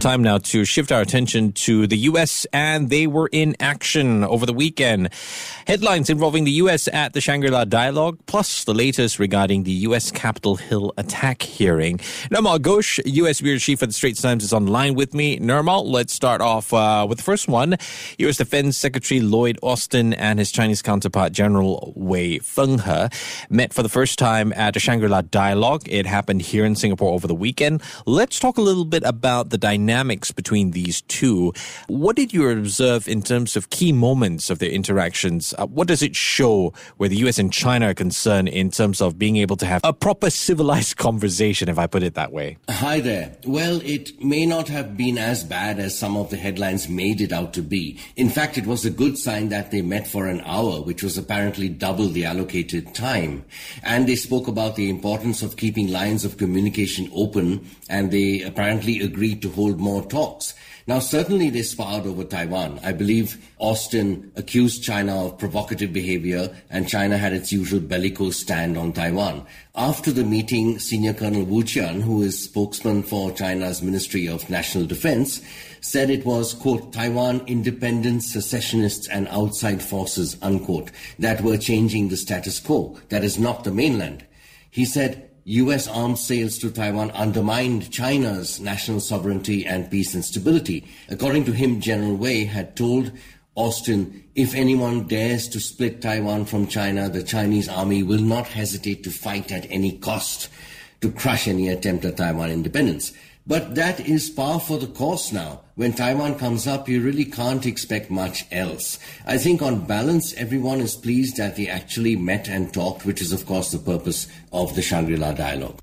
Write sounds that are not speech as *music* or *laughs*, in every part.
Time now to shift our attention to the U.S., and they were in action over the weekend. Headlines involving the U.S. at the Shangri La Dialogue, plus the latest regarding the U.S. Capitol Hill attack hearing. Nirmal Ghosh, U.S. Bureau Chief at the Straits Times, is online with me. Nirmal, let's start off uh, with the first one. U.S. Defense Secretary Lloyd Austin and his Chinese counterpart, General Wei Fenghe, met for the first time at the Shangri La Dialogue. It happened here in Singapore over the weekend. Let's talk a little bit about the dynamic dynamics between these two. What did you observe in terms of key moments of their interactions? Uh, what does it show where the US and China are concerned in terms of being able to have a proper *laughs* civilized conversation, if I put it that way? Hi there. Well, it may not have been as bad as some of the headlines made it out to be. In fact, it was a good sign that they met for an hour, which was apparently double the allocated time. And they spoke about the importance of keeping lines of communication open, and they apparently agreed to hold more talks. Now, certainly they sparred over Taiwan. I believe Austin accused China of provocative behavior, and China had its usual bellicose stand on Taiwan. After the meeting, Senior Colonel Wu Qian, who is spokesman for China's Ministry of National Defense, said it was, quote, Taiwan independent secessionists and outside forces, unquote, that were changing the status quo. That is not the mainland. He said, U.S. arms sales to Taiwan undermined China's national sovereignty and peace and stability. According to him, General Wei had told Austin, if anyone dares to split Taiwan from China, the Chinese army will not hesitate to fight at any cost to crush any attempt at Taiwan independence. But that is par for the course now. When Taiwan comes up, you really can't expect much else. I think on balance, everyone is pleased that they actually met and talked, which is of course the purpose of the Shangri-La dialogue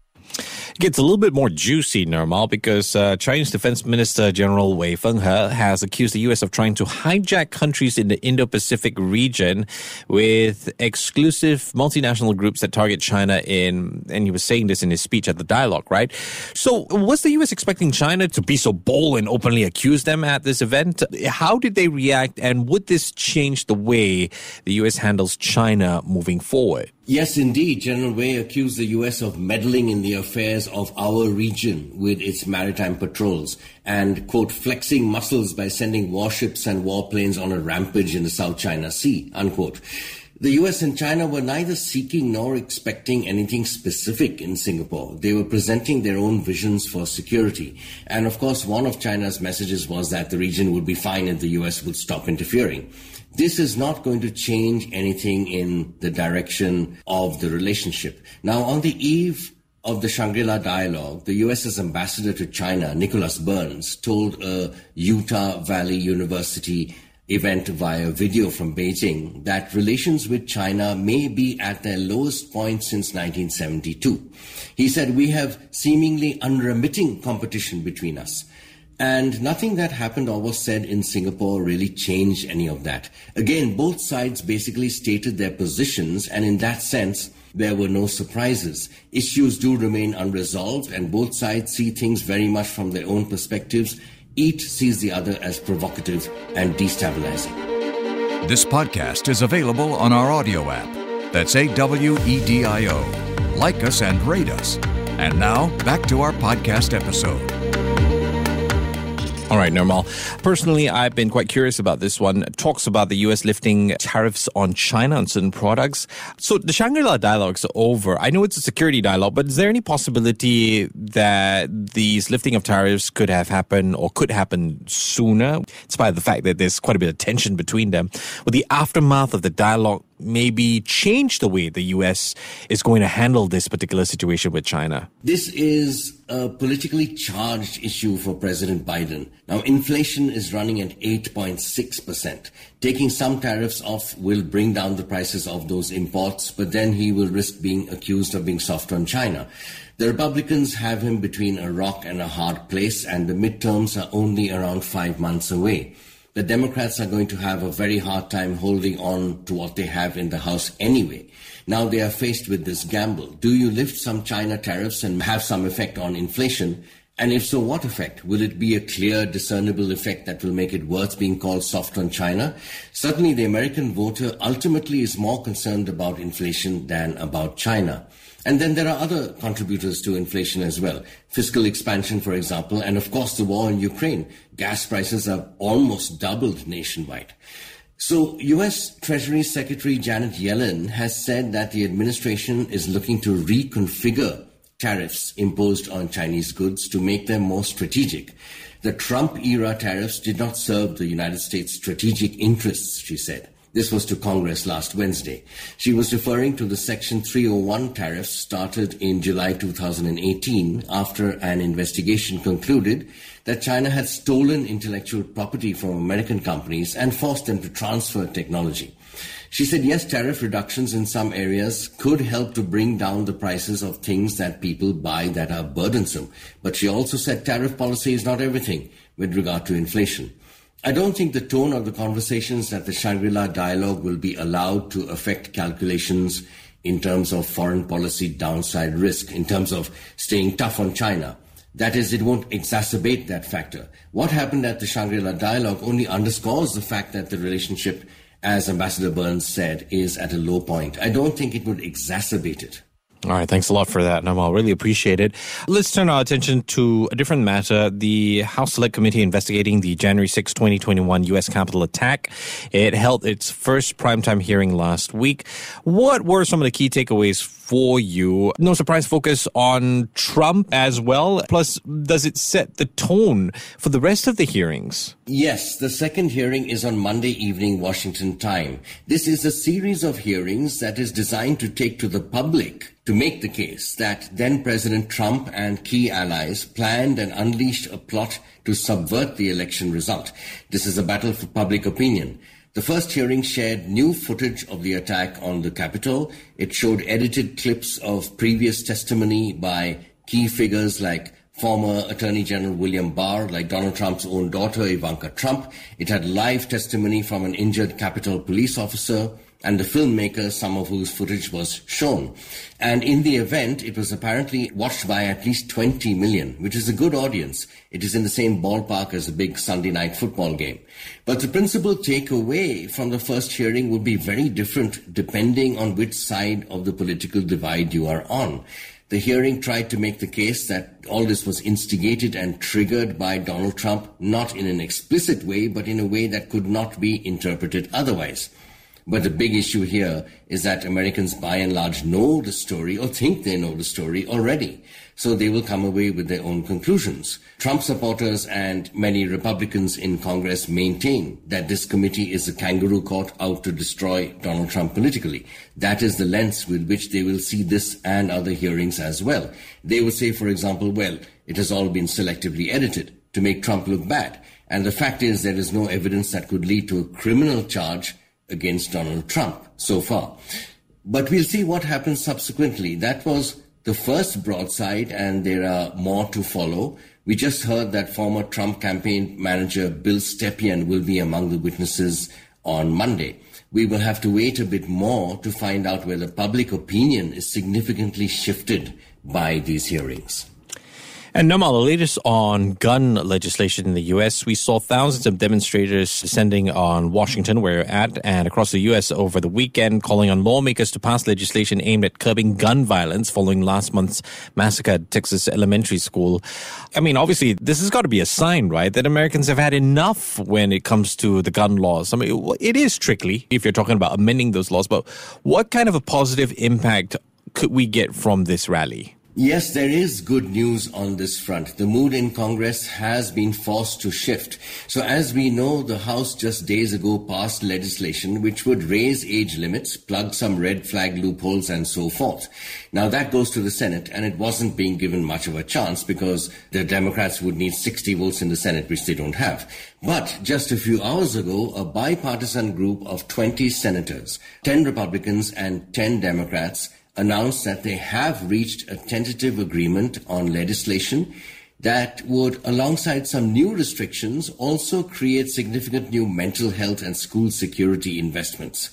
gets a little bit more juicy, Nirmal, because uh, Chinese Defense Minister General Wei Fenghe has accused the U.S. of trying to hijack countries in the Indo-Pacific region with exclusive multinational groups that target China in, and he was saying this in his speech at the dialogue, right? So was the U.S. expecting China to be so bold and openly accuse them at this event? How did they react, and would this change the way the U.S. handles China moving forward? Yes, indeed. General Wei accused the U.S. of meddling in the affairs of our region with its maritime patrols and, quote, flexing muscles by sending warships and warplanes on a rampage in the South China Sea, unquote. The US and China were neither seeking nor expecting anything specific in Singapore. They were presenting their own visions for security. And of course, one of China's messages was that the region would be fine if the US would stop interfering. This is not going to change anything in the direction of the relationship. Now, on the eve of the Shangri-La dialogue, the US's ambassador to China, Nicholas Burns, told a Utah Valley University event via video from Beijing that relations with China may be at their lowest point since 1972. He said, we have seemingly unremitting competition between us. And nothing that happened or was said in Singapore really changed any of that. Again, both sides basically stated their positions, and in that sense, there were no surprises. Issues do remain unresolved, and both sides see things very much from their own perspectives. Each sees the other as provocative and destabilizing. This podcast is available on our Awedio app. That's A W E D I O. Like us and rate us. And now, back to our podcast episode. All right, Nirmal. Personally, I've been quite curious about this one. It talks about the U.S. lifting tariffs on China on certain products. So the Shangri-La dialogue's over. I know it's a security dialogue, but is there any possibility that these lifting of tariffs could have happened or could happen sooner, despite the fact that there's quite a bit of tension between them? Will the aftermath of the dialogue maybe change the way the U.S. is going to handle this particular situation with China? This is a politically charged issue for President Biden. Now, inflation is running at 8.6%. Taking some tariffs off will bring down the prices of those imports, but then he will risk being accused of being soft on China. The Republicans have him between a rock and a hard place, and the midterms are only around five months away the Democrats are going to have a very hard time holding on to what they have in the House anyway. Now they are faced with this gamble. Do you lift some China tariffs and have some effect on inflation? And if so, what effect? Will it be a clear, discernible effect that will make it worth being called soft on China? Certainly, the American voter ultimately is more concerned about inflation than about China. And then there are other contributors to inflation as well. Fiscal expansion, for example, and of course the war in Ukraine. Gas prices have almost doubled nationwide. So, US Treasury Secretary Janet Yellen has said that the administration is looking to reconfigure tariffs imposed on Chinese goods to make them more strategic. The Trump era tariffs did not serve the United States' strategic interests, she said. This was to Congress last Wednesday. She was referring to the Section 301 tariffs started in July 2018 after an investigation concluded that China had stolen intellectual property from American companies and forced them to transfer technology. She said, yes, tariff reductions in some areas could help to bring down the prices of things that people buy that are burdensome. But she also said tariff policy is not everything with regard to inflation. I don't think the tone of the conversations at the Shangri-La dialogue will be allowed to affect calculations in terms of foreign policy downside risk, in terms of staying tough on China. That is, it won't exacerbate that factor. What happened at the Shangri-La dialogue only underscores the fact that the relationship as Ambassador Burns said, is at a low point. I don't think it would exacerbate it. All right, thanks a lot for that, Nirmal. Really appreciate it. Let's turn our attention to a different matter. The House Select Committee investigating the January 6, 2021 U.S. Capitol attack. It held its first primetime hearing last week. What were some of the key takeaways for you? No surprise focus on Trump as well. Plus, does it set the tone for the rest of the hearings? Yes, the second hearing is on Monday evening Washington time. This is a series of hearings that is designed to take to the public to make the case that then President Trump and key allies planned and unleashed a plot to subvert the election result. This is a battle for public opinion. The first hearing shared new footage of the attack on the Capitol. It showed edited clips of previous testimony by key figures like former Attorney General William Barr, like Donald Trump's own daughter, Ivanka Trump. It had live testimony from an injured Capitol police officer and the filmmaker, some of whose footage was shown. And in the event, it was apparently watched by at least 20 million, which is a good audience. It is in the same ballpark as a big Sunday night football game. But the principal takeaway from the first hearing would be very different depending on which side of the political divide you are on. The hearing tried to make the case that all this was instigated and triggered by Donald Trump, not in an explicit way, but in a way that could not be interpreted otherwise. But the big issue here is that Americans by and large know the story or think they know the story already. So they will come away with their own conclusions. Trump supporters and many Republicans in Congress maintain that this committee is a kangaroo court out to destroy Donald Trump politically. That is the lens with which they will see this and other hearings as well. They will say, for example, well, it has all been selectively edited to make Trump look bad. And the fact is there is no evidence that could lead to a criminal charge against Donald Trump so far. But we'll see what happens subsequently. That was the first broadside, and there are more to follow. We just heard that former Trump campaign manager Bill Stepien will be among the witnesses on Monday. We will have to wait a bit more to find out whether public opinion is significantly shifted by these hearings. And Nirmal, the latest on gun legislation in the U.S., we saw thousands of demonstrators descending on Washington, where you're at, and across the U.S. over the weekend, calling on lawmakers to pass legislation aimed at curbing gun violence following last month's massacre at Texas elementary school. I mean, obviously, this has got to be a sign, right, that Americans have had enough when it comes to the gun laws. I mean, it is tricky if you're talking about amending those laws, but what kind of a positive impact could we get from this rally? Yes, there is good news on this front. The mood in Congress has been forced to shift. So as we know, the House just days ago passed legislation which would raise age limits, plug some red flag loopholes and so forth. Now that goes to the Senate and it wasn't being given much of a chance because the Democrats would need 60 votes in the Senate, which they don't have. But just a few hours ago, a bipartisan group of 20 senators, 10 Republicans and 10 Democrats announced that they have reached a tentative agreement on legislation that would, alongside some new restrictions, also create significant new mental health and school security investments.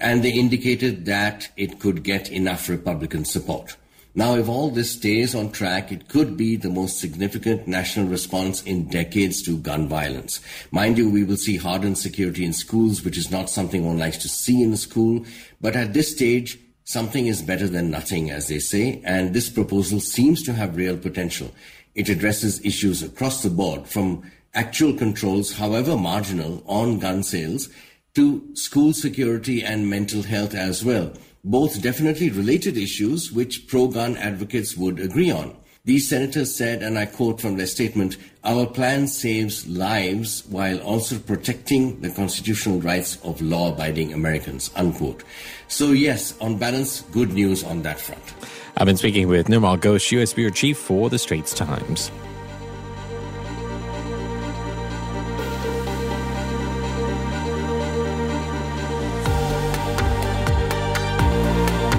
And they indicated that it could get enough Republican support. Now, if all this stays on track, it could be the most significant national response in decades to gun violence. Mind you, we will see hardened security in schools, which is not something one likes to see in a school. But at this stage, something is better than nothing, as they say, and this proposal seems to have real potential. It addresses issues across the board, from actual controls, however marginal, on gun sales to school security and mental health as well both definitely related issues which pro-gun advocates would agree on. These senators said, and I quote from their statement, our plan saves lives while also protecting the constitutional rights of law-abiding Americans, unquote. So yes, on balance, good news on that front. I've been speaking with Nirmal Ghosh, U.S. Bureau Chief for the Straits Times.